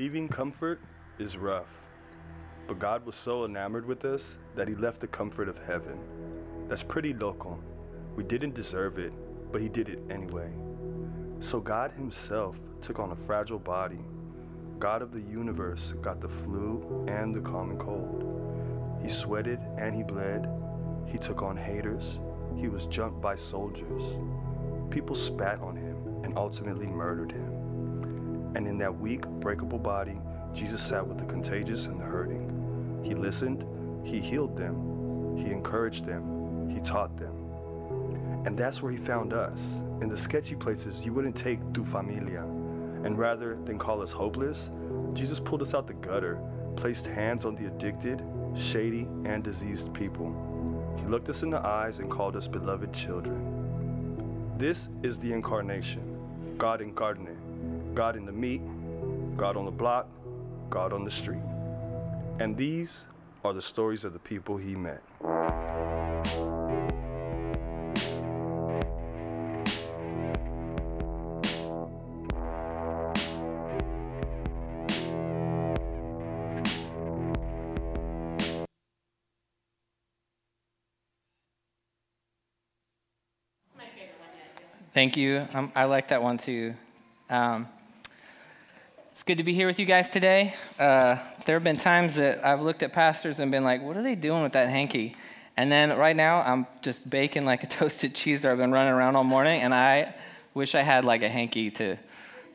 Leaving comfort is rough, but God was so enamored with us that He left the comfort of heaven. That's pretty local. We didn't deserve it, but He did it anyway. So God Himself took on a fragile body. God of the universe got the flu and the common cold. He sweated and he bled. He took on haters. He was jumped by soldiers. People spat on him and ultimately murdered him. And in that weak, breakable body, Jesus sat with the contagious and the hurting. He listened, he healed them, he encouraged them, he taught them. And that's where he found us, in the sketchy places you wouldn't take through familia. And rather than call us hopeless, Jesus pulled us out the gutter, placed hands on the addicted, shady, and diseased people. He looked us in the eyes and called us beloved children. This is the incarnation God incarnate. God in the meat, God on the block, God on the street. And these are the stories of the people he met. Thank you. Um, I like that one too. Um, it's good to be here with you guys today. Uh, there have been times that I've looked at pastors and been like, what are they doing with that hanky? And then right now, I'm just baking like a toasted cheese that I've been running around all morning, and I wish I had like a hanky to,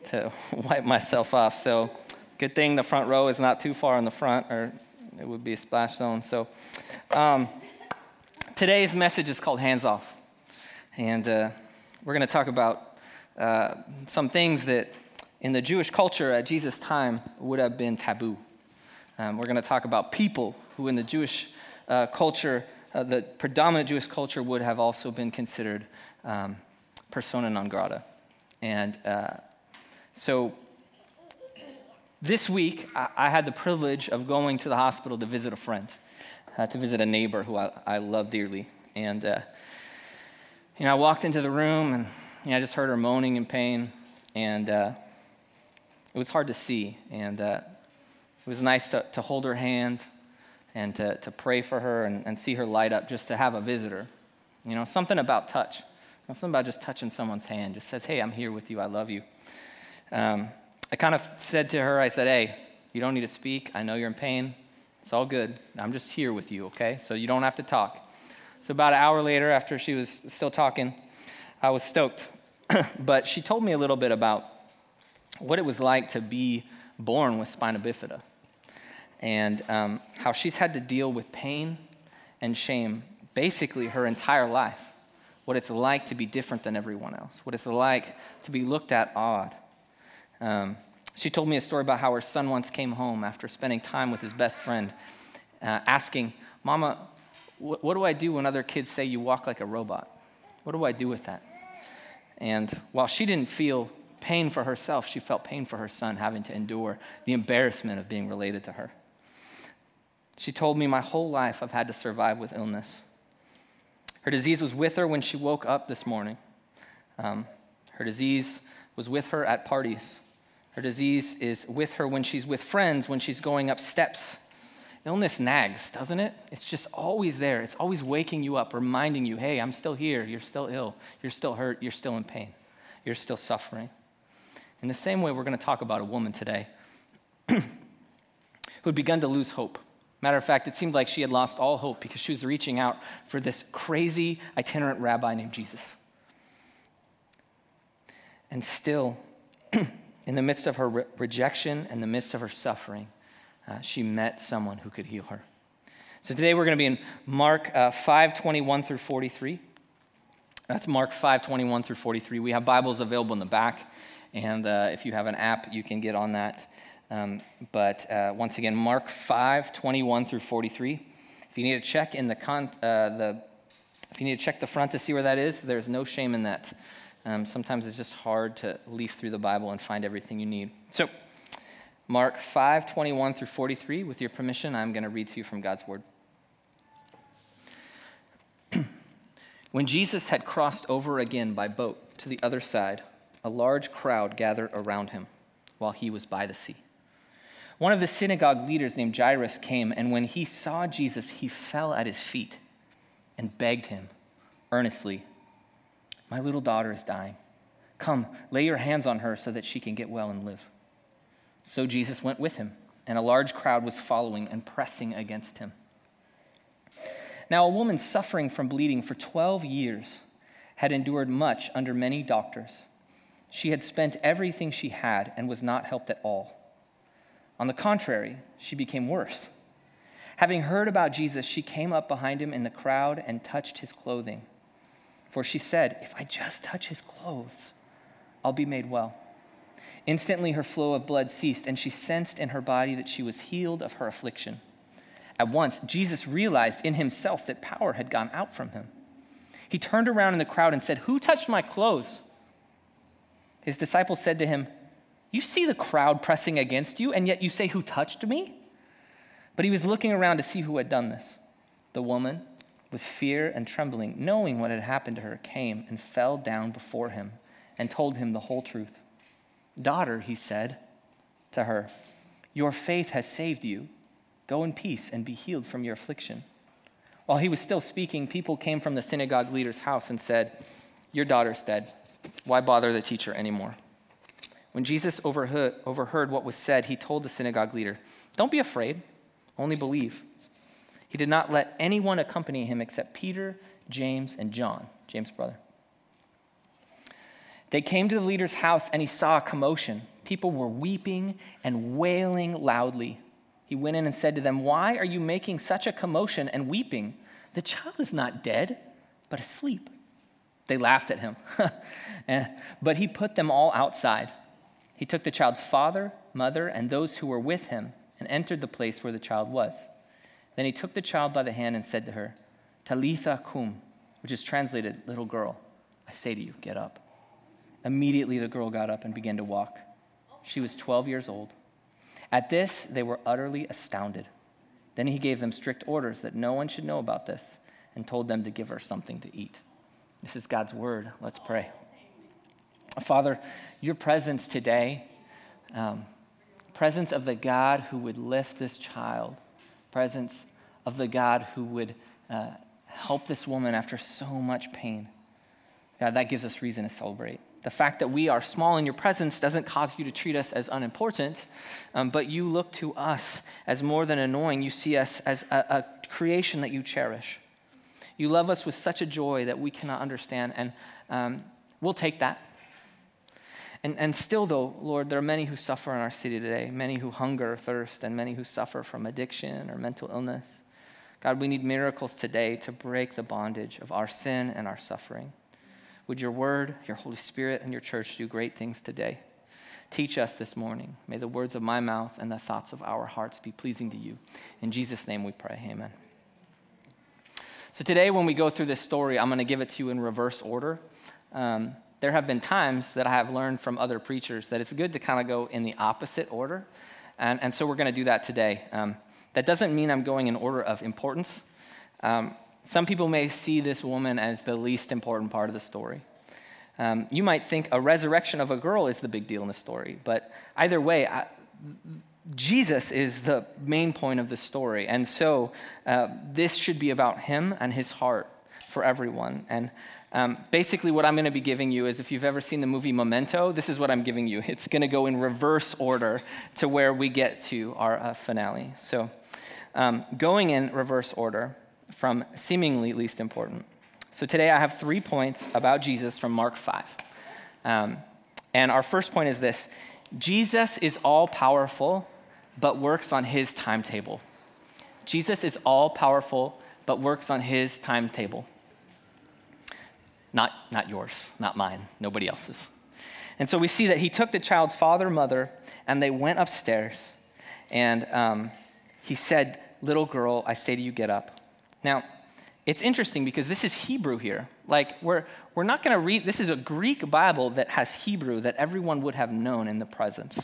to wipe myself off. So, good thing the front row is not too far in the front, or it would be a splash zone. So, um, today's message is called Hands Off. And uh, we're going to talk about uh, some things that in the Jewish culture at Jesus' time would have been taboo. Um, we're going to talk about people who, in the Jewish uh, culture, uh, the predominant Jewish culture, would have also been considered um, persona non grata. And uh, so this week, I, I, had the privilege of going to the hospital to visit a friend, uh, to visit a neighbor who I, I love dearly. And uh, you know, I walked into the room and you know, I just heard her moaning in pain, and uh, it was hard to see. And uh, it was nice to, to hold her hand and to, to pray for her and, and see her light up just to have a visitor. You know, something about touch. You know, something about just touching someone's hand just says, hey, I'm here with you. I love you. Um, I kind of said to her, I said, hey, you don't need to speak. I know you're in pain. It's all good. I'm just here with you, okay? So you don't have to talk. So, about an hour later, after she was still talking, I was stoked. but she told me a little bit about what it was like to be born with spina bifida and um, how she's had to deal with pain and shame basically her entire life. What it's like to be different than everyone else, what it's like to be looked at odd. Um, she told me a story about how her son once came home after spending time with his best friend, uh, asking, Mama, what, what do I do when other kids say you walk like a robot? What do I do with that? And while she didn't feel pain for herself, she felt pain for her son having to endure the embarrassment of being related to her. She told me, My whole life I've had to survive with illness. Her disease was with her when she woke up this morning. Um, her disease was with her at parties. Her disease is with her when she's with friends, when she's going up steps illness nags, doesn't it? It's just always there. It's always waking you up, reminding you, hey, I'm still here. You're still ill. You're still hurt. You're still in pain. You're still suffering. In the same way, we're going to talk about a woman today who had begun to lose hope. Matter of fact, it seemed like she had lost all hope because she was reaching out for this crazy itinerant rabbi named Jesus. And still, in the midst of her re- rejection and the midst of her suffering, uh, she met someone who could heal her. So today we're going to be in Mark uh, 5 21 through 43. That's Mark 5 21 through 43. We have Bibles available in the back, and uh, if you have an app, you can get on that. Um, but uh, once again, Mark 5 21 through 43. If you need to check in the, con- uh, the if you need to check the front to see where that is, there's no shame in that. Um, sometimes it's just hard to leaf through the Bible and find everything you need. So Mark 5 21 through 43. With your permission, I'm going to read to you from God's word. when Jesus had crossed over again by boat to the other side, a large crowd gathered around him while he was by the sea. One of the synagogue leaders named Jairus came, and when he saw Jesus, he fell at his feet and begged him earnestly, My little daughter is dying. Come, lay your hands on her so that she can get well and live. So Jesus went with him, and a large crowd was following and pressing against him. Now, a woman suffering from bleeding for 12 years had endured much under many doctors. She had spent everything she had and was not helped at all. On the contrary, she became worse. Having heard about Jesus, she came up behind him in the crowd and touched his clothing. For she said, If I just touch his clothes, I'll be made well. Instantly, her flow of blood ceased, and she sensed in her body that she was healed of her affliction. At once, Jesus realized in himself that power had gone out from him. He turned around in the crowd and said, Who touched my clothes? His disciples said to him, You see the crowd pressing against you, and yet you say, Who touched me? But he was looking around to see who had done this. The woman, with fear and trembling, knowing what had happened to her, came and fell down before him and told him the whole truth. Daughter, he said to her, Your faith has saved you. Go in peace and be healed from your affliction. While he was still speaking, people came from the synagogue leader's house and said, Your daughter's dead. Why bother the teacher anymore? When Jesus overheard, overheard what was said, he told the synagogue leader, Don't be afraid, only believe. He did not let anyone accompany him except Peter, James, and John, James' brother. They came to the leader's house and he saw a commotion. People were weeping and wailing loudly. He went in and said to them, Why are you making such a commotion and weeping? The child is not dead, but asleep. They laughed at him. But he put them all outside. He took the child's father, mother, and those who were with him and entered the place where the child was. Then he took the child by the hand and said to her, Talitha cum, which is translated, little girl, I say to you, get up. Immediately the girl got up and began to walk. She was 12 years old. At this, they were utterly astounded. Then he gave them strict orders that no one should know about this and told them to give her something to eat. This is God's word. Let's pray. Father, your presence today, um, presence of the God who would lift this child, presence of the God who would uh, help this woman after so much pain. God, that gives us reason to celebrate. The fact that we are small in your presence doesn't cause you to treat us as unimportant, um, but you look to us as more than annoying. You see us as a, a creation that you cherish. You love us with such a joy that we cannot understand, and um, we'll take that. And, and still, though, Lord, there are many who suffer in our city today, many who hunger, thirst, and many who suffer from addiction or mental illness. God, we need miracles today to break the bondage of our sin and our suffering. Would your word, your Holy Spirit, and your church do great things today? Teach us this morning. May the words of my mouth and the thoughts of our hearts be pleasing to you. In Jesus' name we pray. Amen. So, today, when we go through this story, I'm going to give it to you in reverse order. Um, there have been times that I have learned from other preachers that it's good to kind of go in the opposite order. And, and so, we're going to do that today. Um, that doesn't mean I'm going in order of importance. Um, some people may see this woman as the least important part of the story. Um, you might think a resurrection of a girl is the big deal in the story, but either way, I, Jesus is the main point of the story. And so uh, this should be about him and his heart for everyone. And um, basically, what I'm going to be giving you is if you've ever seen the movie Memento, this is what I'm giving you. It's going to go in reverse order to where we get to our uh, finale. So, um, going in reverse order from seemingly least important. So, today I have three points about Jesus from Mark 5. Um, and our first point is this Jesus is all powerful but works on his timetable. Jesus is all powerful, but works on his timetable. Not, not yours, not mine, nobody else's. And so we see that he took the child's father, mother, and they went upstairs. And um, he said, Little girl, I say to you, get up. Now, it's interesting because this is Hebrew here. Like, we're, we're not going to read, this is a Greek Bible that has Hebrew that everyone would have known in the presence.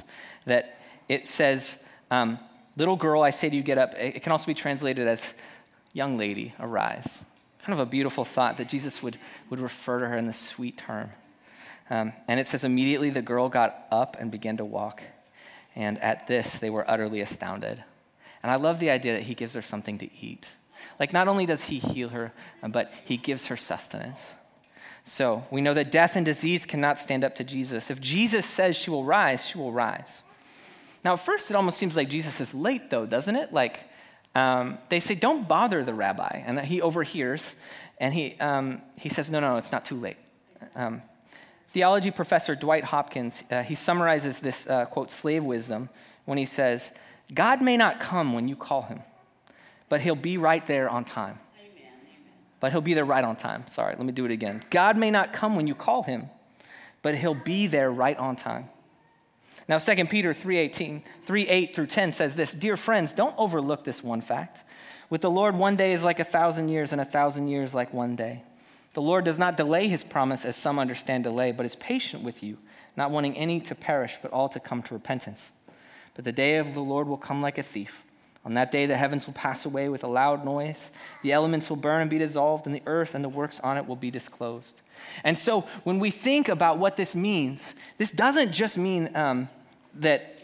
That it says, um, little girl, I say to you, get up. It can also be translated as young lady, arise. Kind of a beautiful thought that Jesus would, would refer to her in this sweet term. Um, and it says, immediately the girl got up and began to walk. And at this, they were utterly astounded. And I love the idea that he gives her something to eat. Like, not only does he heal her, but he gives her sustenance. So, we know that death and disease cannot stand up to Jesus. If Jesus says she will rise, she will rise. Now, at first, it almost seems like Jesus is late, though, doesn't it? Like, um, they say, don't bother the rabbi. And he overhears, and he, um, he says, no, no, it's not too late. Um, theology professor Dwight Hopkins, uh, he summarizes this, uh, quote, slave wisdom when he says, God may not come when you call him, but he'll be right there on time. But he'll be there right on time. Sorry, let me do it again. God may not come when you call him, but he'll be there right on time. Now 2 Peter 3:18, 3 8 through 10 says this, "Dear friends, don't overlook this one fact. With the Lord, one day is like a thousand years, and a thousand years like one day. The Lord does not delay his promise as some understand delay, but is patient with you, not wanting any to perish, but all to come to repentance. But the day of the Lord will come like a thief. On that day, the heavens will pass away with a loud noise, the elements will burn and be dissolved, and the earth and the works on it will be disclosed. And so, when we think about what this means, this doesn't just mean um, that,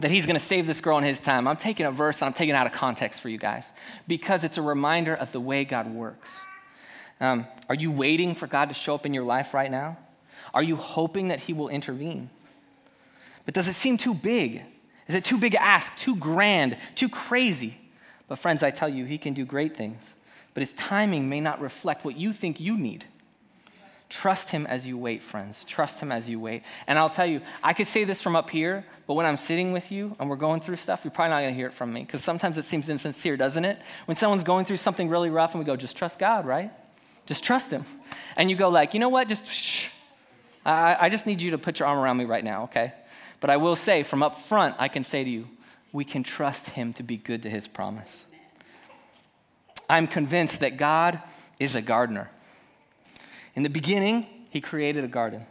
that he's going to save this girl in his time. I'm taking a verse and I'm taking it out of context for you guys because it's a reminder of the way God works. Um, are you waiting for God to show up in your life right now? Are you hoping that he will intervene? But does it seem too big? Is it too big to ask, too grand, too crazy? But, friends, I tell you, He can do great things, but His timing may not reflect what you think you need. Trust Him as you wait, friends. Trust Him as you wait. And I'll tell you, I could say this from up here, but when I'm sitting with you and we're going through stuff, you're probably not going to hear it from me because sometimes it seems insincere, doesn't it? When someone's going through something really rough and we go, just trust God, right? Just trust Him. And you go, like, you know what? Just shh. I, I just need you to put your arm around me right now, okay? But I will say, from up front, I can say to you, we can trust him to be good to his promise. I'm convinced that God is a gardener. In the beginning, he created a garden.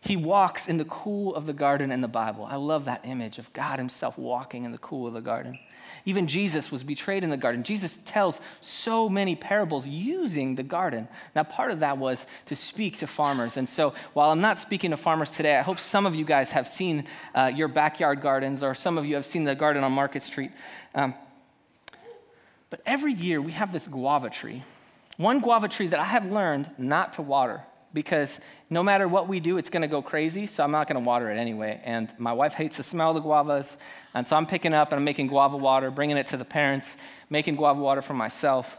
He walks in the cool of the garden in the Bible. I love that image of God himself walking in the cool of the garden. Even Jesus was betrayed in the garden. Jesus tells so many parables using the garden. Now, part of that was to speak to farmers. And so, while I'm not speaking to farmers today, I hope some of you guys have seen uh, your backyard gardens, or some of you have seen the garden on Market Street. Um, but every year we have this guava tree. One guava tree that I have learned not to water because no matter what we do, it's going to go crazy, so I'm not going to water it anyway. And my wife hates the smell of the guavas, and so I'm picking up and I'm making guava water, bringing it to the parents, making guava water for myself.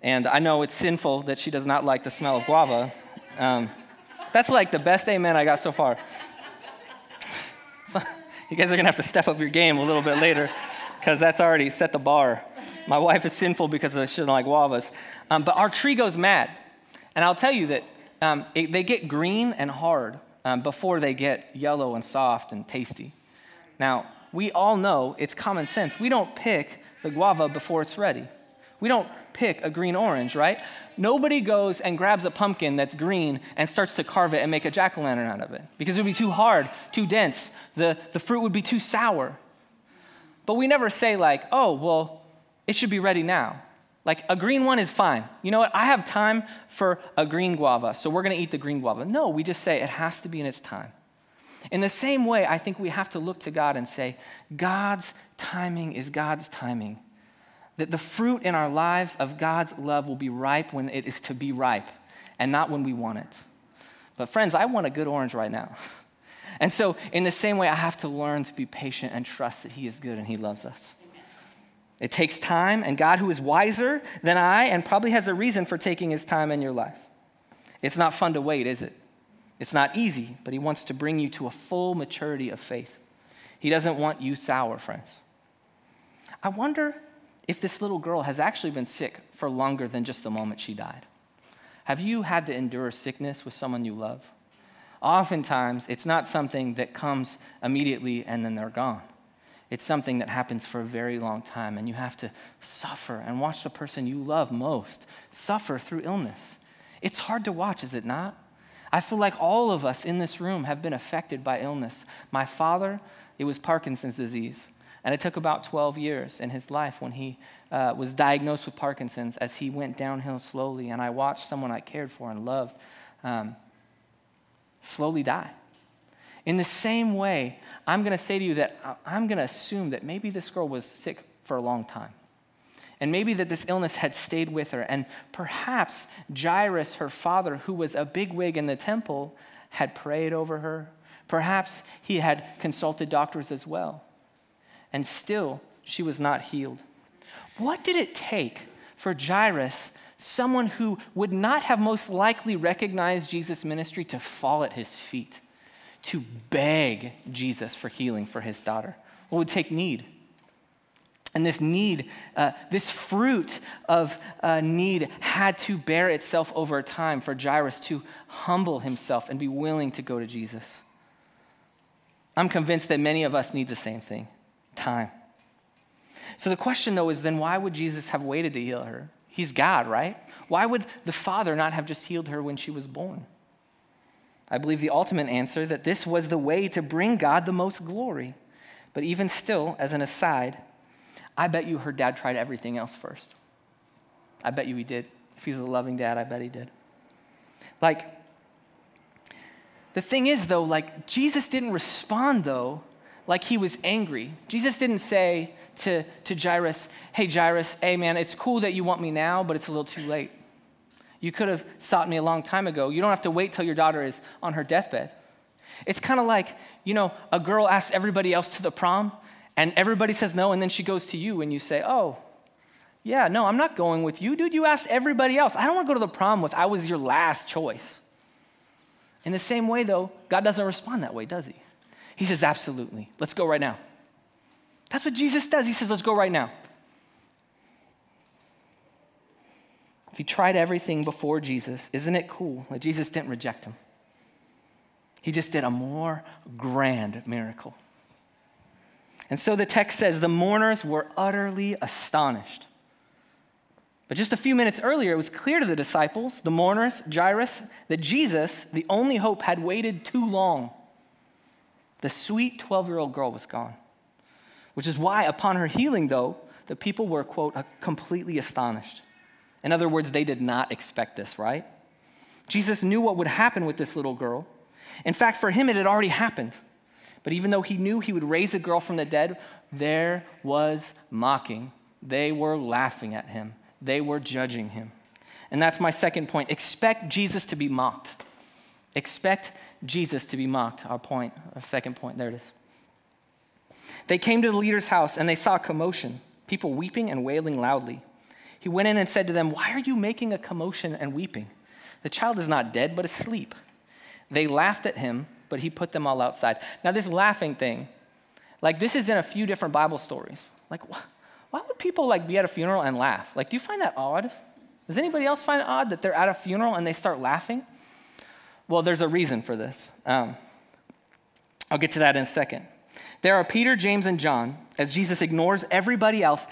And I know it's sinful that she does not like the smell of guava. Um, that's like the best amen I got so far. So, you guys are going to have to step up your game a little bit later because that's already set the bar. My wife is sinful because she doesn't like guavas. Um, but our tree goes mad. And I'll tell you that um, it, they get green and hard um, before they get yellow and soft and tasty. Now, we all know it's common sense. We don't pick the guava before it's ready. We don't pick a green orange, right? Nobody goes and grabs a pumpkin that's green and starts to carve it and make a jack o' lantern out of it because it would be too hard, too dense. The, the fruit would be too sour. But we never say, like, oh, well, it should be ready now. Like a green one is fine. You know what? I have time for a green guava, so we're going to eat the green guava. No, we just say it has to be in its time. In the same way, I think we have to look to God and say, God's timing is God's timing. That the fruit in our lives of God's love will be ripe when it is to be ripe and not when we want it. But, friends, I want a good orange right now. And so, in the same way, I have to learn to be patient and trust that He is good and He loves us. It takes time, and God, who is wiser than I and probably has a reason for taking his time in your life. It's not fun to wait, is it? It's not easy, but he wants to bring you to a full maturity of faith. He doesn't want you sour, friends. I wonder if this little girl has actually been sick for longer than just the moment she died. Have you had to endure sickness with someone you love? Oftentimes, it's not something that comes immediately and then they're gone. It's something that happens for a very long time, and you have to suffer and watch the person you love most suffer through illness. It's hard to watch, is it not? I feel like all of us in this room have been affected by illness. My father, it was Parkinson's disease. And it took about 12 years in his life when he uh, was diagnosed with Parkinson's as he went downhill slowly. And I watched someone I cared for and loved um, slowly die. In the same way, I'm going to say to you that I'm going to assume that maybe this girl was sick for a long time. And maybe that this illness had stayed with her. And perhaps Jairus, her father, who was a bigwig in the temple, had prayed over her. Perhaps he had consulted doctors as well. And still, she was not healed. What did it take for Jairus, someone who would not have most likely recognized Jesus' ministry, to fall at his feet, to beg Jesus for healing for his daughter? What would take need? And this need, uh, this fruit of uh, need, had to bear itself over time for Jairus to humble himself and be willing to go to Jesus. I'm convinced that many of us need the same thing time. So the question, though, is then why would Jesus have waited to heal her? He's God, right? Why would the Father not have just healed her when she was born? I believe the ultimate answer that this was the way to bring God the most glory. But even still, as an aside, I bet you her dad tried everything else first. I bet you he did. If he's a loving dad, I bet he did. Like, the thing is, though, like, Jesus didn't respond, though, like he was angry. Jesus didn't say to, to Jairus, Hey, Jairus, hey, man, it's cool that you want me now, but it's a little too late. You could have sought me a long time ago. You don't have to wait till your daughter is on her deathbed. It's kind of like, you know, a girl asks everybody else to the prom, and everybody says no, and then she goes to you, and you say, Oh, yeah, no, I'm not going with you, dude. You asked everybody else. I don't want to go to the prom with, I was your last choice. In the same way, though, God doesn't respond that way, does he? He says, Absolutely. Let's go right now. That's what Jesus does. He says, Let's go right now. If he tried everything before Jesus, isn't it cool that Jesus didn't reject him? He just did a more grand miracle. And so the text says the mourners were utterly astonished. But just a few minutes earlier, it was clear to the disciples, the mourners, Jairus, that Jesus, the only hope, had waited too long. The sweet 12 year old girl was gone. Which is why, upon her healing, though, the people were, quote, completely astonished. In other words, they did not expect this, right? Jesus knew what would happen with this little girl. In fact, for him, it had already happened. But even though he knew he would raise a girl from the dead, there was mocking. They were laughing at him, they were judging him. And that's my second point. Expect Jesus to be mocked. Expect Jesus to be mocked. Our point, our second point. There it is. They came to the leader's house and they saw commotion, people weeping and wailing loudly. He went in and said to them, Why are you making a commotion and weeping? The child is not dead, but asleep. They laughed at him but he put them all outside. Now, this laughing thing, like this is in a few different Bible stories. Like, why would people like be at a funeral and laugh? Like, do you find that odd? Does anybody else find it odd that they're at a funeral and they start laughing? Well, there's a reason for this. Um, I'll get to that in a second. There are Peter, James, and John as Jesus ignores everybody else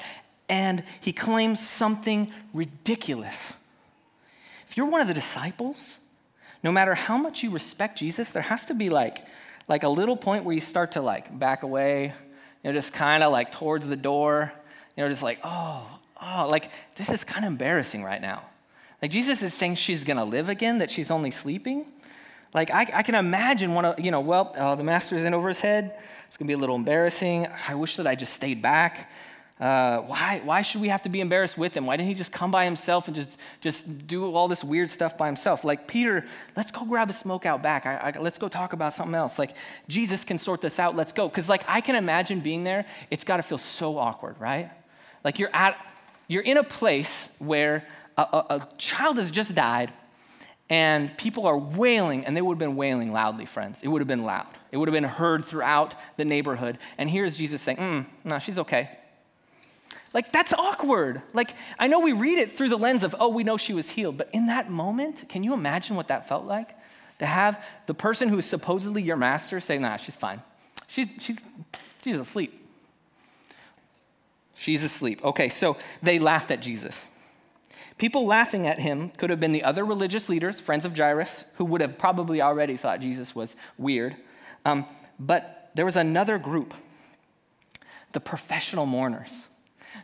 and he claims something ridiculous. If you're one of the disciples, no matter how much you respect Jesus, there has to be like, like a little point where you start to like back away, you know, just kind of like towards the door, you know, just like, oh, oh, like this is kind of embarrassing right now. Like Jesus is saying she's gonna live again, that she's only sleeping. Like I, I can imagine one of, you know, well, uh, the master's in over his head. It's gonna be a little embarrassing. I wish that I just stayed back. Uh, why, why should we have to be embarrassed with him? Why didn't he just come by himself and just, just do all this weird stuff by himself? Like, Peter, let's go grab a smoke out back. I, I, let's go talk about something else. Like, Jesus can sort this out. Let's go. Because, like, I can imagine being there. It's got to feel so awkward, right? Like, you're, at, you're in a place where a, a, a child has just died and people are wailing, and they would have been wailing loudly, friends. It would have been loud. It would have been heard throughout the neighborhood. And here's Jesus saying, mm, No, she's okay. Like, that's awkward. Like, I know we read it through the lens of, oh, we know she was healed, but in that moment, can you imagine what that felt like? To have the person who is supposedly your master say, nah, she's fine. She, she's, she's asleep. She's asleep. Okay, so they laughed at Jesus. People laughing at him could have been the other religious leaders, friends of Jairus, who would have probably already thought Jesus was weird. Um, but there was another group, the professional mourners.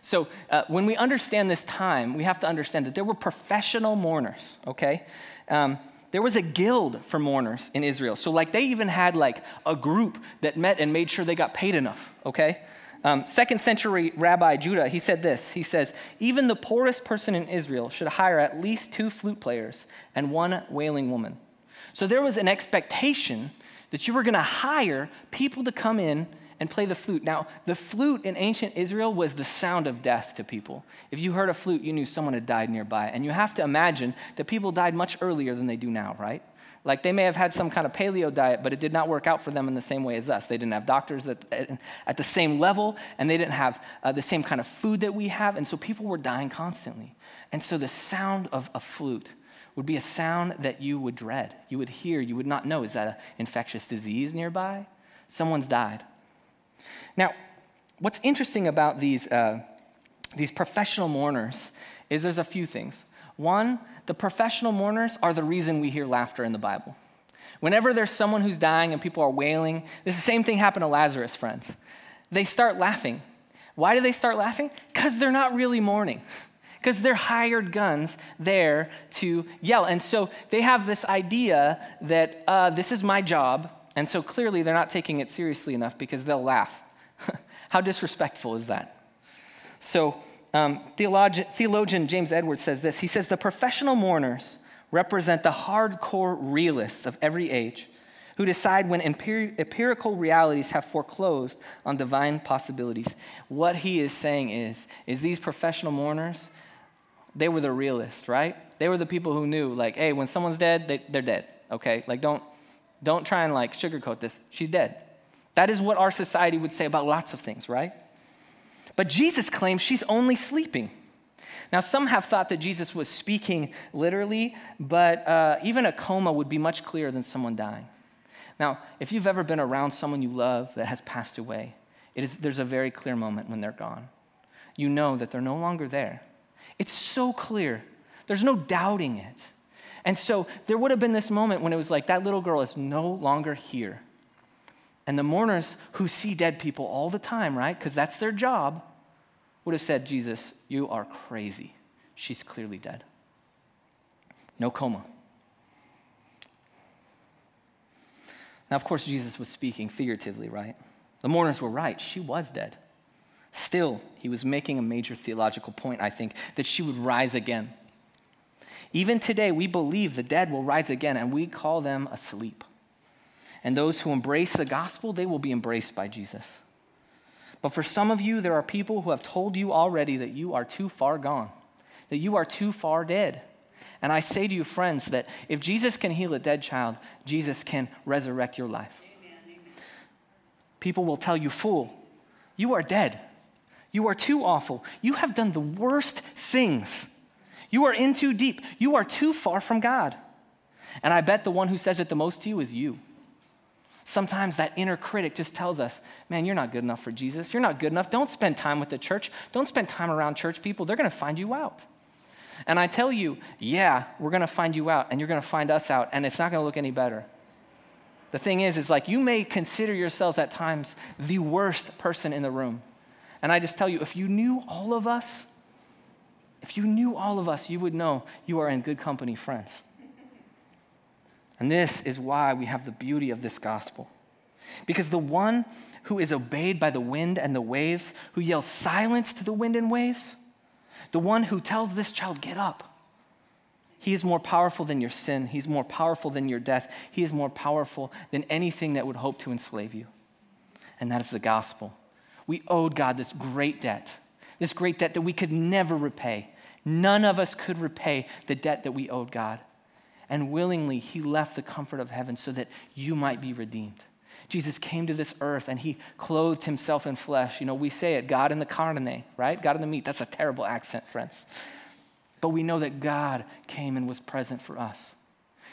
So, uh, when we understand this time, we have to understand that there were professional mourners, okay? Um, there was a guild for mourners in Israel. So, like, they even had like a group that met and made sure they got paid enough, okay? Um, second century Rabbi Judah, he said this. He says, Even the poorest person in Israel should hire at least two flute players and one wailing woman. So, there was an expectation that you were going to hire people to come in and play the flute. Now, the flute in ancient Israel was the sound of death to people. If you heard a flute, you knew someone had died nearby. And you have to imagine that people died much earlier than they do now, right? Like they may have had some kind of paleo diet, but it did not work out for them in the same way as us. They didn't have doctors at, the same level, and they didn't have uh, the same kind of food that we have. And so people were dying constantly. And so the sound of a flute would be a sound that you would dread. You would hear, you would not know. Is that an infectious disease nearby? Someone's died. Now, what's interesting about these, uh, these professional mourners is there's a few things. One, the professional mourners are the reason we hear laughter in the Bible. Whenever there's someone who's dying and people are wailing, this is the same thing happened to Lazarus, friends. They start laughing. Why do they start laughing? Because they're not really mourning. Because they're hired guns there to yell. And so they have this idea that uh, this is my job. And so clearly they're not taking it seriously enough because they'll laugh. How disrespectful is that? So, um, theologian, theologian James Edwards says this He says, The professional mourners represent the hardcore realists of every age who decide when empirical realities have foreclosed on divine possibilities. What he is saying is, is these professional mourners, they were the realists, right? They were the people who knew, like, hey, when someone's dead, they, they're dead, okay? Like, don't, don't try and like sugarcoat this. She's dead. That is what our society would say about lots of things, right? But Jesus claims she's only sleeping. Now, some have thought that Jesus was speaking literally, but uh, even a coma would be much clearer than someone dying. Now, if you've ever been around someone you love that has passed away, it is, there's a very clear moment when they're gone. You know that they're no longer there. It's so clear, there's no doubting it. And so there would have been this moment when it was like, that little girl is no longer here. And the mourners who see dead people all the time, right? Because that's their job, would have said, Jesus, you are crazy. She's clearly dead. No coma. Now, of course, Jesus was speaking figuratively, right? The mourners were right. She was dead. Still, he was making a major theological point, I think, that she would rise again. Even today, we believe the dead will rise again, and we call them asleep. And those who embrace the gospel, they will be embraced by Jesus. But for some of you, there are people who have told you already that you are too far gone, that you are too far dead. And I say to you, friends, that if Jesus can heal a dead child, Jesus can resurrect your life. Amen. People will tell you, fool, you are dead. You are too awful. You have done the worst things. You are in too deep. You are too far from God. And I bet the one who says it the most to you is you. Sometimes that inner critic just tells us, man, you're not good enough for Jesus. You're not good enough. Don't spend time with the church. Don't spend time around church people. They're going to find you out. And I tell you, yeah, we're going to find you out and you're going to find us out and it's not going to look any better. The thing is, is like you may consider yourselves at times the worst person in the room. And I just tell you, if you knew all of us, if you knew all of us, you would know you are in good company, friends. And this is why we have the beauty of this gospel. Because the one who is obeyed by the wind and the waves, who yells silence to the wind and waves, the one who tells this child, get up, he is more powerful than your sin. He's more powerful than your death. He is more powerful than anything that would hope to enslave you. And that is the gospel. We owed God this great debt, this great debt that we could never repay. None of us could repay the debt that we owed God and willingly he left the comfort of heaven so that you might be redeemed. Jesus came to this earth and he clothed himself in flesh. You know, we say it, God in the carne, right? God in the meat. That's a terrible accent, friends. But we know that God came and was present for us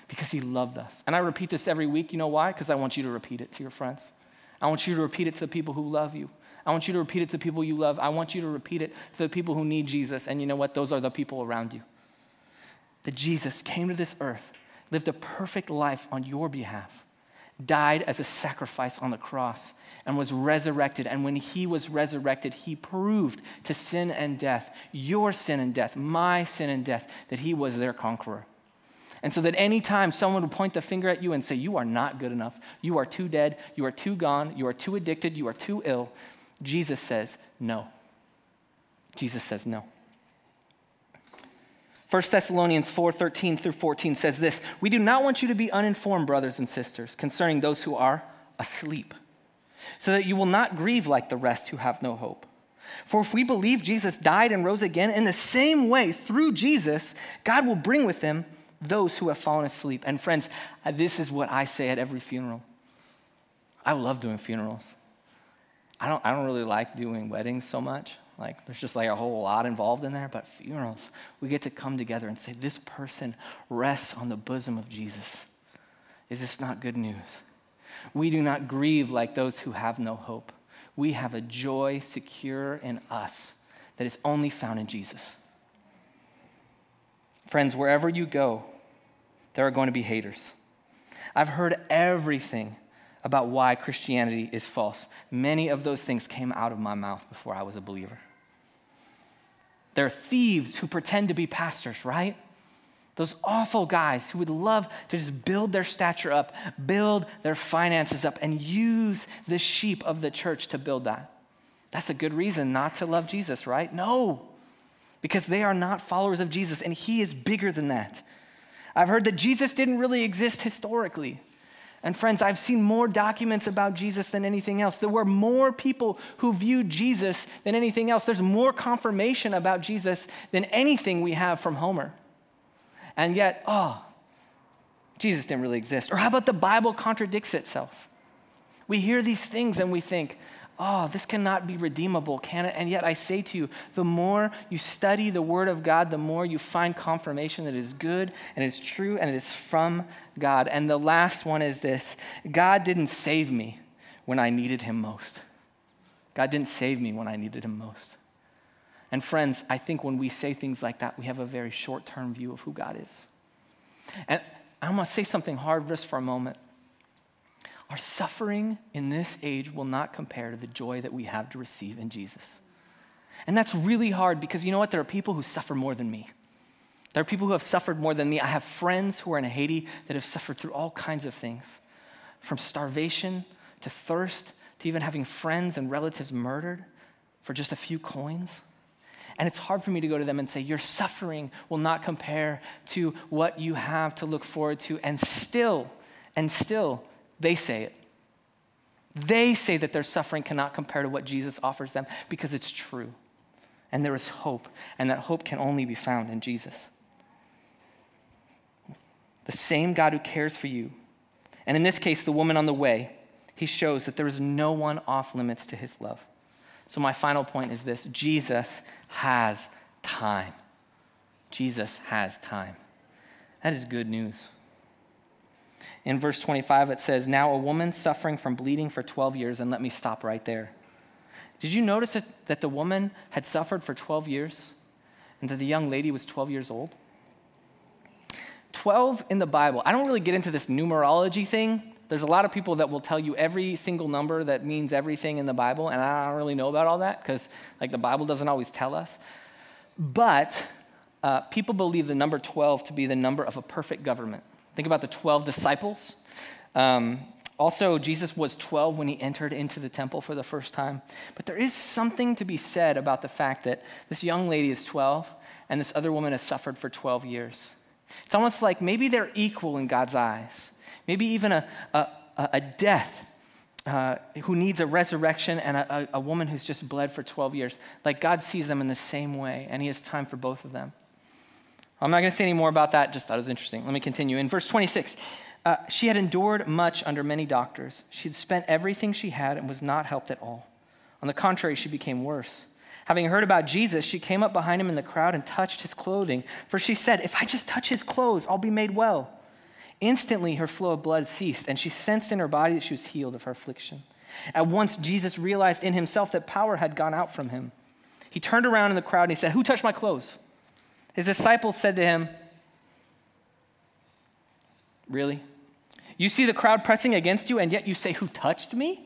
because he loved us. And I repeat this every week. You know why? Because I want you to repeat it to your friends. I want you to repeat it to the people who love you. I want you to repeat it to the people you love. I want you to repeat it to the people who need Jesus. And you know what? Those are the people around you that Jesus came to this earth, lived a perfect life on your behalf, died as a sacrifice on the cross, and was resurrected. And when he was resurrected, he proved to sin and death, your sin and death, my sin and death, that he was their conqueror. And so that anytime someone would point the finger at you and say, You are not good enough, you are too dead, you are too gone, you are too addicted, you are too ill, Jesus says, No. Jesus says, No. 1 Thessalonians 4:13 through 14 says this, "We do not want you to be uninformed, brothers and sisters, concerning those who are asleep, so that you will not grieve like the rest who have no hope. For if we believe Jesus died and rose again, in the same way, through Jesus, God will bring with him those who have fallen asleep." And friends, this is what I say at every funeral. I love doing funerals. I don't, I don't really like doing weddings so much. Like, there's just like a whole lot involved in there. But funerals, we get to come together and say, this person rests on the bosom of Jesus. Is this not good news? We do not grieve like those who have no hope. We have a joy secure in us that is only found in Jesus. Friends, wherever you go, there are going to be haters. I've heard everything about why Christianity is false. Many of those things came out of my mouth before I was a believer. There are thieves who pretend to be pastors, right? Those awful guys who would love to just build their stature up, build their finances up, and use the sheep of the church to build that. That's a good reason not to love Jesus, right? No, because they are not followers of Jesus, and He is bigger than that. I've heard that Jesus didn't really exist historically. And friends, I've seen more documents about Jesus than anything else. There were more people who viewed Jesus than anything else. There's more confirmation about Jesus than anything we have from Homer. And yet, oh, Jesus didn't really exist. Or how about the Bible contradicts itself? We hear these things and we think, oh, this cannot be redeemable, can it? And yet I say to you, the more you study the Word of God, the more you find confirmation that it is good and it's true and it is from God. And the last one is this God didn't save me when I needed Him most. God didn't save me when I needed Him most. And friends, I think when we say things like that, we have a very short term view of who God is. And I'm going to say something hard just for a moment. Our suffering in this age will not compare to the joy that we have to receive in Jesus. And that's really hard because you know what? There are people who suffer more than me. There are people who have suffered more than me. I have friends who are in Haiti that have suffered through all kinds of things from starvation to thirst to even having friends and relatives murdered for just a few coins. And it's hard for me to go to them and say, Your suffering will not compare to what you have to look forward to. And still, and still, they say it. They say that their suffering cannot compare to what Jesus offers them because it's true. And there is hope, and that hope can only be found in Jesus. The same God who cares for you, and in this case, the woman on the way, he shows that there is no one off limits to his love. So, my final point is this Jesus has time. Jesus has time. That is good news. In verse 25, it says, Now a woman suffering from bleeding for 12 years, and let me stop right there. Did you notice that, that the woman had suffered for 12 years and that the young lady was 12 years old? 12 in the Bible. I don't really get into this numerology thing. There's a lot of people that will tell you every single number that means everything in the Bible, and I don't really know about all that because, like, the Bible doesn't always tell us. But uh, people believe the number 12 to be the number of a perfect government. Think about the 12 disciples. Um, also, Jesus was 12 when he entered into the temple for the first time. But there is something to be said about the fact that this young lady is 12 and this other woman has suffered for 12 years. It's almost like maybe they're equal in God's eyes. Maybe even a, a, a death uh, who needs a resurrection and a, a woman who's just bled for 12 years. Like God sees them in the same way, and He has time for both of them. I'm not going to say any more about that, just thought it was interesting. Let me continue. In verse 26, uh, she had endured much under many doctors. She had spent everything she had and was not helped at all. On the contrary, she became worse. Having heard about Jesus, she came up behind him in the crowd and touched his clothing, for she said, If I just touch his clothes, I'll be made well. Instantly, her flow of blood ceased, and she sensed in her body that she was healed of her affliction. At once, Jesus realized in himself that power had gone out from him. He turned around in the crowd and he said, Who touched my clothes? His disciples said to him, Really? You see the crowd pressing against you, and yet you say, Who touched me?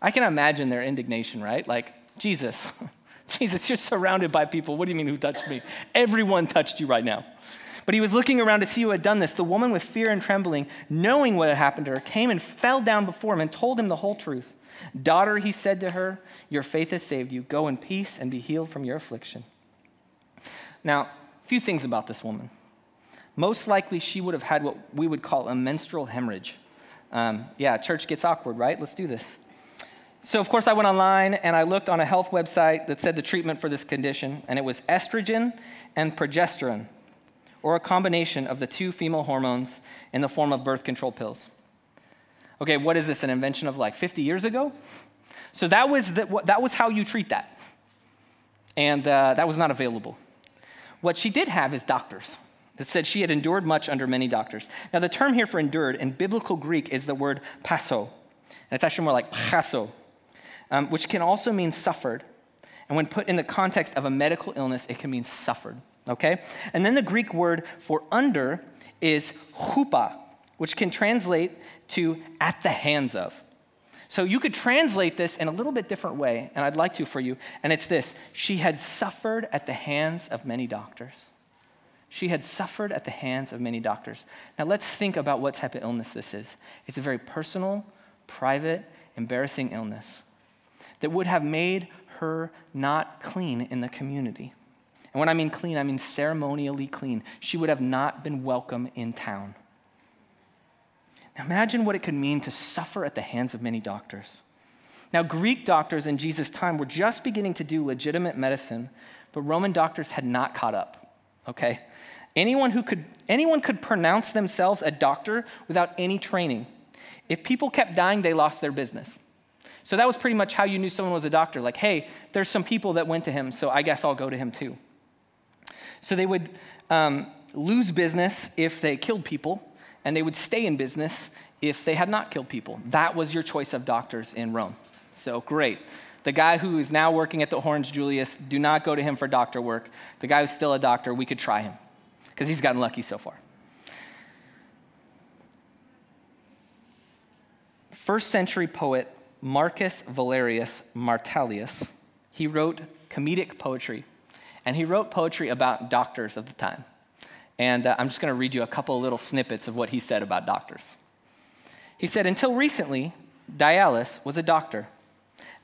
I can imagine their indignation, right? Like, Jesus, Jesus, you're surrounded by people. What do you mean, who touched me? Everyone touched you right now. But he was looking around to see who had done this. The woman, with fear and trembling, knowing what had happened to her, came and fell down before him and told him the whole truth. Daughter, he said to her, Your faith has saved you. Go in peace and be healed from your affliction. Now, a few things about this woman. Most likely, she would have had what we would call a menstrual hemorrhage. Um, yeah, church gets awkward, right? Let's do this. So, of course, I went online and I looked on a health website that said the treatment for this condition, and it was estrogen and progesterone, or a combination of the two female hormones in the form of birth control pills. Okay, what is this, an invention of like 50 years ago? So, that was, the, that was how you treat that. And uh, that was not available. What she did have is doctors. That said she had endured much under many doctors. Now, the term here for endured in biblical Greek is the word paso. And it's actually more like paso, um, which can also mean suffered. And when put in the context of a medical illness, it can mean suffered. Okay? And then the Greek word for under is hupa, which can translate to at the hands of. So you could translate this in a little bit different way, and I'd like to for you. And it's this She had suffered at the hands of many doctors. She had suffered at the hands of many doctors. Now let's think about what type of illness this is. It's a very personal, private, embarrassing illness that would have made her not clean in the community. And when I mean clean, I mean ceremonially clean. She would have not been welcome in town. Now imagine what it could mean to suffer at the hands of many doctors. Now, Greek doctors in Jesus' time were just beginning to do legitimate medicine, but Roman doctors had not caught up. Okay? Anyone who could anyone could pronounce themselves a doctor without any training. If people kept dying, they lost their business. So that was pretty much how you knew someone was a doctor. Like, hey, there's some people that went to him, so I guess I'll go to him too. So they would um, lose business if they killed people, and they would stay in business if they had not killed people. That was your choice of doctors in Rome. So great. The guy who is now working at the Orange Julius, do not go to him for doctor work. The guy who's still a doctor, we could try him because he's gotten lucky so far. First century poet Marcus Valerius Martellius, he wrote comedic poetry, and he wrote poetry about doctors of the time. And uh, I'm just going to read you a couple little snippets of what he said about doctors. He said, Until recently, Diaulus was a doctor.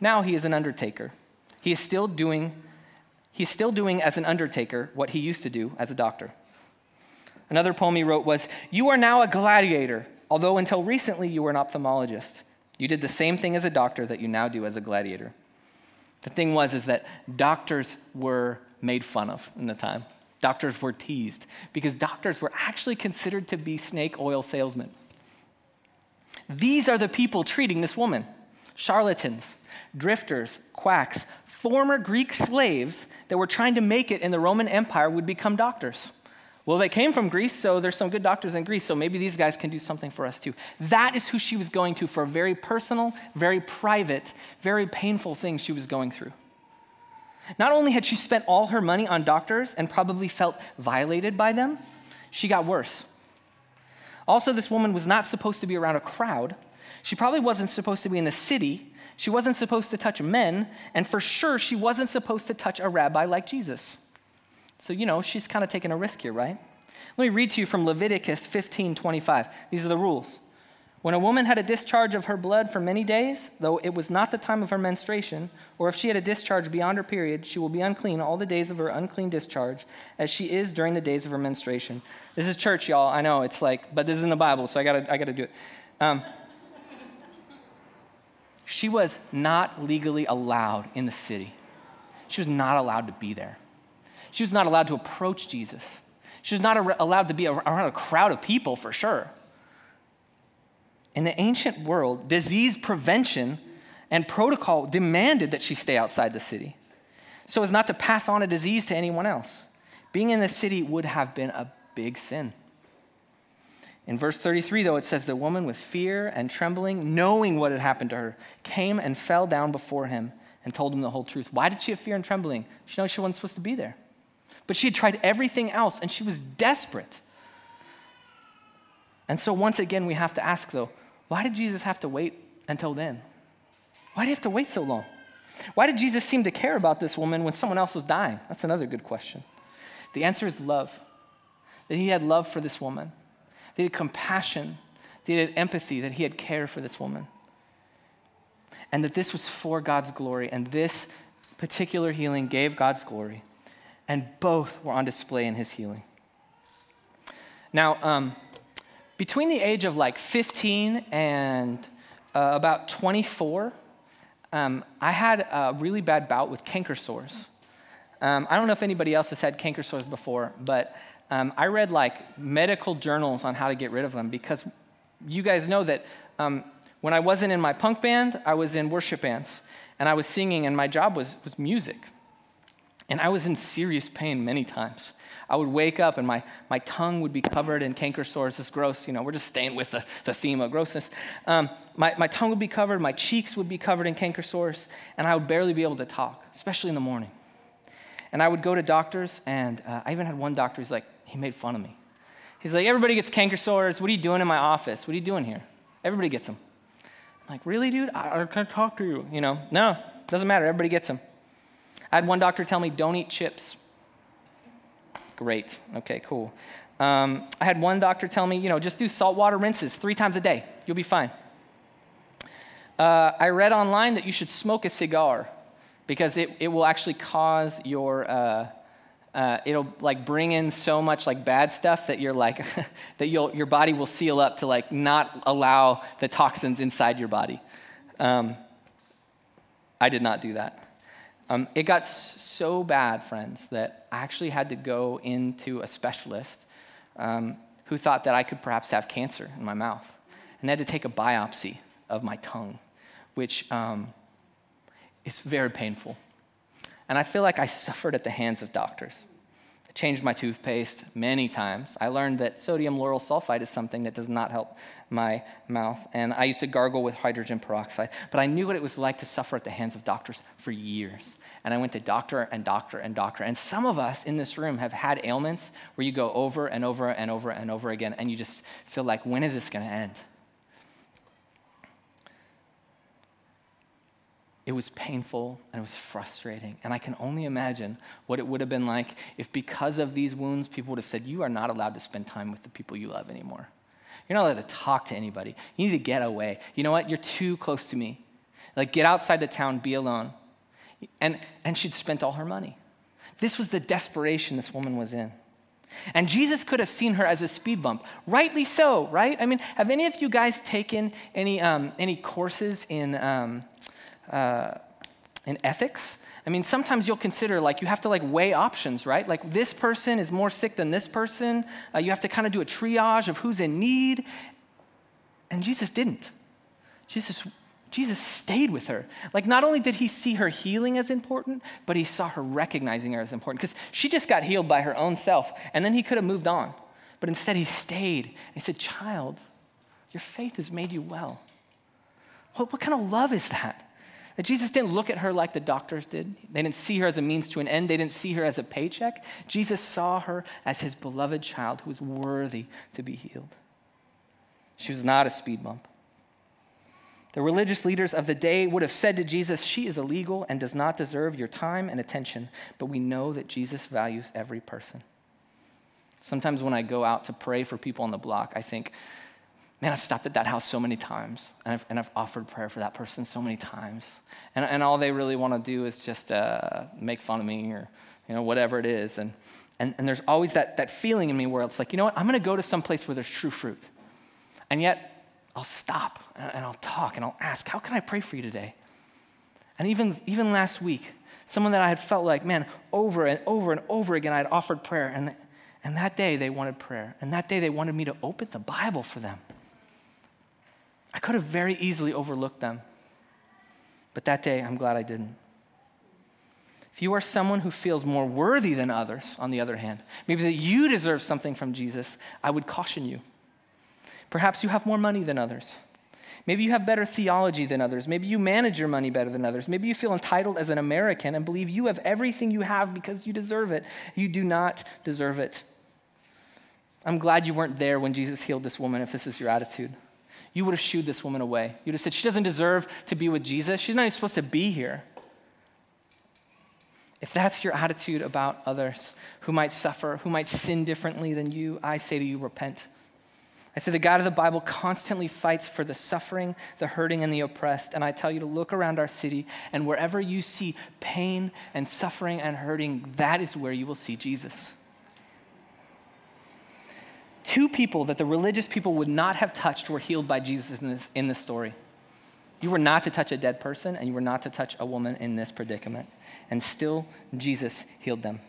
Now he is an undertaker. He is still doing, he's still doing as an undertaker what he used to do as a doctor. Another poem he wrote was, You are now a gladiator, although until recently you were an ophthalmologist. You did the same thing as a doctor that you now do as a gladiator. The thing was is that doctors were made fun of in the time. Doctors were teased because doctors were actually considered to be snake oil salesmen. These are the people treating this woman charlatans, drifters, quacks, former Greek slaves that were trying to make it in the Roman Empire would become doctors. Well, they came from Greece, so there's some good doctors in Greece, so maybe these guys can do something for us too. That is who she was going to for a very personal, very private, very painful thing she was going through. Not only had she spent all her money on doctors and probably felt violated by them, she got worse. Also, this woman was not supposed to be around a crowd. She probably wasn't supposed to be in the city. She wasn't supposed to touch men. And for sure, she wasn't supposed to touch a rabbi like Jesus. So, you know, she's kind of taking a risk here, right? Let me read to you from Leviticus 15 25. These are the rules. When a woman had a discharge of her blood for many days, though it was not the time of her menstruation, or if she had a discharge beyond her period, she will be unclean all the days of her unclean discharge, as she is during the days of her menstruation. This is church, y'all. I know it's like, but this is in the Bible, so I gotta, I gotta do it. Um, she was not legally allowed in the city. She was not allowed to be there. She was not allowed to approach Jesus. She was not allowed to be around a crowd of people for sure. In the ancient world, disease prevention and protocol demanded that she stay outside the city so as not to pass on a disease to anyone else. Being in the city would have been a big sin. In verse 33, though, it says, The woman with fear and trembling, knowing what had happened to her, came and fell down before him and told him the whole truth. Why did she have fear and trembling? She knows she wasn't supposed to be there. But she had tried everything else and she was desperate. And so, once again, we have to ask though, why did Jesus have to wait until then? Why did he have to wait so long? Why did Jesus seem to care about this woman when someone else was dying? That's another good question. The answer is love. that he had love for this woman, that he had compassion, that he had empathy, that he had care for this woman. And that this was for God's glory, and this particular healing gave God's glory. And both were on display in his healing. Now, um, between the age of like 15 and uh, about 24, um, I had a really bad bout with canker sores. Um, I don't know if anybody else has had canker sores before, but um, I read like medical journals on how to get rid of them because you guys know that um, when I wasn't in my punk band, I was in worship bands and I was singing, and my job was, was music. And I was in serious pain many times. I would wake up and my, my tongue would be covered in canker sores. It's gross, you know, we're just staying with the, the theme of grossness. Um, my, my tongue would be covered, my cheeks would be covered in canker sores, and I would barely be able to talk, especially in the morning. And I would go to doctors, and uh, I even had one doctor, he's like, he made fun of me. He's like, everybody gets canker sores. What are you doing in my office? What are you doing here? Everybody gets them. I'm like, really, dude? I, I can't talk to you. You know, no, doesn't matter. Everybody gets them. I had one doctor tell me, don't eat chips. Great. Okay, cool. Um, I had one doctor tell me, you know, just do saltwater rinses three times a day. You'll be fine. Uh, I read online that you should smoke a cigar because it, it will actually cause your, uh, uh, it'll like bring in so much like bad stuff that you're like, that you'll, your body will seal up to like not allow the toxins inside your body. Um, I did not do that. Um, it got so bad, friends, that I actually had to go into a specialist um, who thought that I could perhaps have cancer in my mouth. And they had to take a biopsy of my tongue, which um, is very painful. And I feel like I suffered at the hands of doctors changed my toothpaste many times. I learned that sodium lauryl sulfide is something that does not help my mouth. And I used to gargle with hydrogen peroxide. But I knew what it was like to suffer at the hands of doctors for years. And I went to doctor and doctor and doctor. And some of us in this room have had ailments where you go over and over and over and over again, and you just feel like, when is this going to end? It was painful and it was frustrating. And I can only imagine what it would have been like if, because of these wounds, people would have said, You are not allowed to spend time with the people you love anymore. You're not allowed to talk to anybody. You need to get away. You know what? You're too close to me. Like, get outside the town, be alone. And, and she'd spent all her money. This was the desperation this woman was in. And Jesus could have seen her as a speed bump. Rightly so, right? I mean, have any of you guys taken any, um, any courses in. Um, uh, in ethics. I mean, sometimes you'll consider like you have to like weigh options, right? Like this person is more sick than this person. Uh, you have to kind of do a triage of who's in need. And Jesus didn't. Jesus, Jesus stayed with her. Like not only did he see her healing as important, but he saw her recognizing her as important because she just got healed by her own self, and then he could have moved on. But instead, he stayed and he said, "Child, your faith has made you well." What, what kind of love is that? That Jesus didn't look at her like the doctors did. They didn't see her as a means to an end. They didn't see her as a paycheck. Jesus saw her as his beloved child who was worthy to be healed. She was not a speed bump. The religious leaders of the day would have said to Jesus, She is illegal and does not deserve your time and attention. But we know that Jesus values every person. Sometimes when I go out to pray for people on the block, I think, man, I've stopped at that house so many times, and I've, and I've offered prayer for that person so many times. And, and all they really want to do is just uh, make fun of me or, you know, whatever it is. And, and, and there's always that, that feeling in me where it's like, you know what, I'm going to go to some place where there's true fruit. And yet, I'll stop and, and I'll talk and I'll ask, how can I pray for you today? And even, even last week, someone that I had felt like, man, over and over and over again, I had offered prayer. And, and that day they wanted prayer. And that day they wanted me to open the Bible for them. I could have very easily overlooked them. But that day, I'm glad I didn't. If you are someone who feels more worthy than others, on the other hand, maybe that you deserve something from Jesus, I would caution you. Perhaps you have more money than others. Maybe you have better theology than others. Maybe you manage your money better than others. Maybe you feel entitled as an American and believe you have everything you have because you deserve it. You do not deserve it. I'm glad you weren't there when Jesus healed this woman if this is your attitude you would have shooed this woman away. You'd have said, She doesn't deserve to be with Jesus. She's not even supposed to be here. if that's your attitude about others who might suffer, who might sin differently than you, I say to you, repent. I say the God of the Bible constantly fights for the suffering, the hurting, and the oppressed. And I tell you to look around our city, and wherever you see pain and suffering and hurting, that is where you will see Jesus. Two people that the religious people would not have touched were healed by Jesus in this, in this story. You were not to touch a dead person, and you were not to touch a woman in this predicament. And still, Jesus healed them.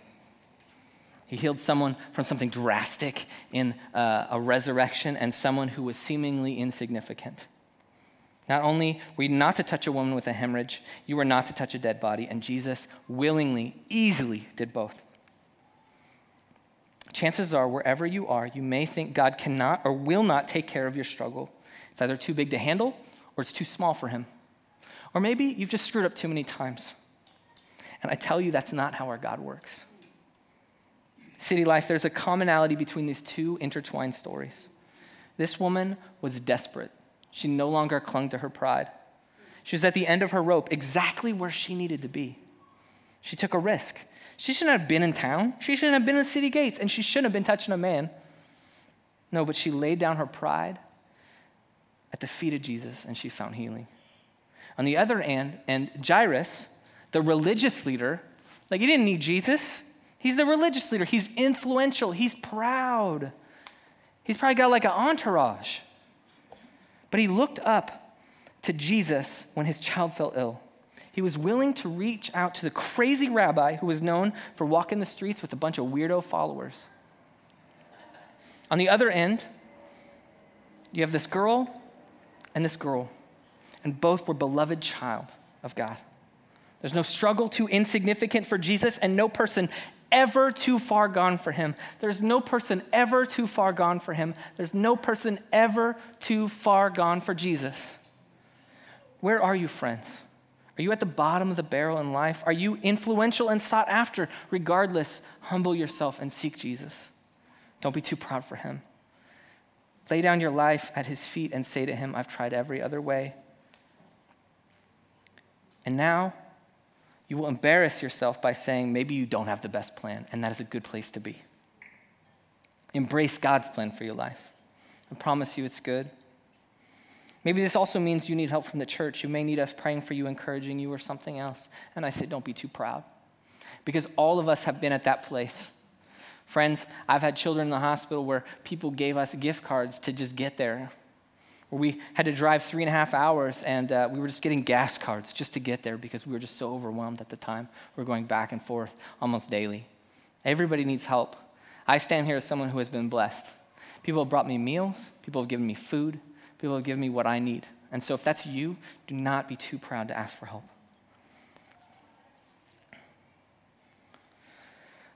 He healed someone from something drastic in uh, a resurrection and someone who was seemingly insignificant. Not only were you not to touch a woman with a hemorrhage, you were not to touch a dead body, and Jesus willingly, easily did both. Chances are, wherever you are, you may think God cannot or will not take care of your struggle. It's either too big to handle or it's too small for Him. Or maybe you've just screwed up too many times. And I tell you, that's not how our God works. City Life, there's a commonality between these two intertwined stories. This woman was desperate. She no longer clung to her pride. She was at the end of her rope, exactly where she needed to be. She took a risk. She shouldn't have been in town. She shouldn't have been in the city gates, and she shouldn't have been touching a man. No, but she laid down her pride at the feet of Jesus and she found healing. On the other hand, and Jairus, the religious leader, like he didn't need Jesus. He's the religious leader. He's influential. He's proud. He's probably got like an entourage. But he looked up to Jesus when his child fell ill. He was willing to reach out to the crazy rabbi who was known for walking the streets with a bunch of weirdo followers. On the other end, you have this girl and this girl, and both were beloved child of God. There's no struggle too insignificant for Jesus, and no person ever too far gone for him. There's no person ever too far gone for him. There's no person ever too far gone for Jesus. Where are you, friends? Are you at the bottom of the barrel in life? Are you influential and sought after? Regardless, humble yourself and seek Jesus. Don't be too proud for him. Lay down your life at his feet and say to him, I've tried every other way. And now you will embarrass yourself by saying, maybe you don't have the best plan, and that is a good place to be. Embrace God's plan for your life. I promise you it's good. Maybe this also means you need help from the church. You may need us praying for you, encouraging you, or something else. And I say, don't be too proud. Because all of us have been at that place Friends, I've had children in the hospital where people gave us gift cards to just get there. Where we had to drive three and a half hours and uh, we were just getting gas cards just to get there because we were just so overwhelmed at the time. We are going back and forth almost daily. Everybody needs help. I stand here as someone who has been blessed. People have brought me meals, people have given me food, people have given me what I need. And so if that's you, do not be too proud to ask for help.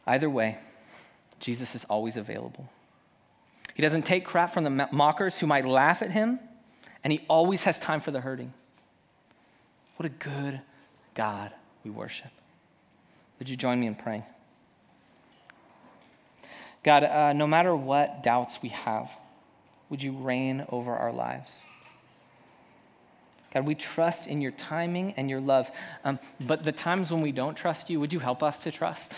Either way, Jesus is always available. He doesn't take crap from the mockers who might laugh at him, and he always has time for the hurting. What a good God we worship. Would you join me in praying? God, uh, no matter what doubts we have, would you reign over our lives? God, we trust in your timing and your love. Um, but the times when we don't trust you, would you help us to trust?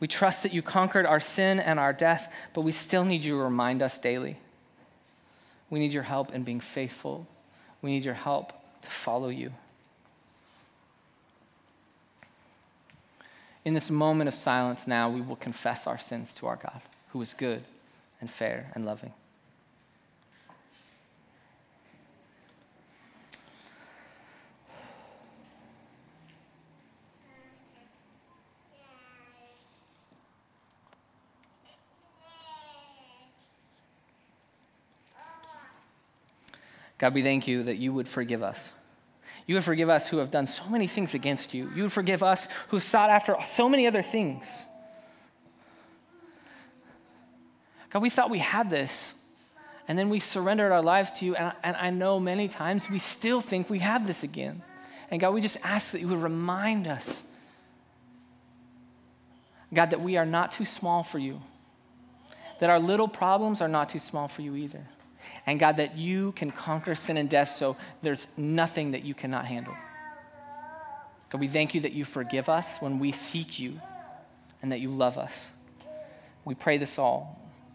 We trust that you conquered our sin and our death, but we still need you to remind us daily. We need your help in being faithful. We need your help to follow you. In this moment of silence now, we will confess our sins to our God, who is good and fair and loving. God, we thank you that you would forgive us. You would forgive us who have done so many things against you. You would forgive us who sought after so many other things. God, we thought we had this, and then we surrendered our lives to you, and, and I know many times we still think we have this again. And God, we just ask that you would remind us, God, that we are not too small for you, that our little problems are not too small for you either. And God, that you can conquer sin and death, so there's nothing that you cannot handle. God, we thank you that you forgive us when we seek you and that you love us. We pray this all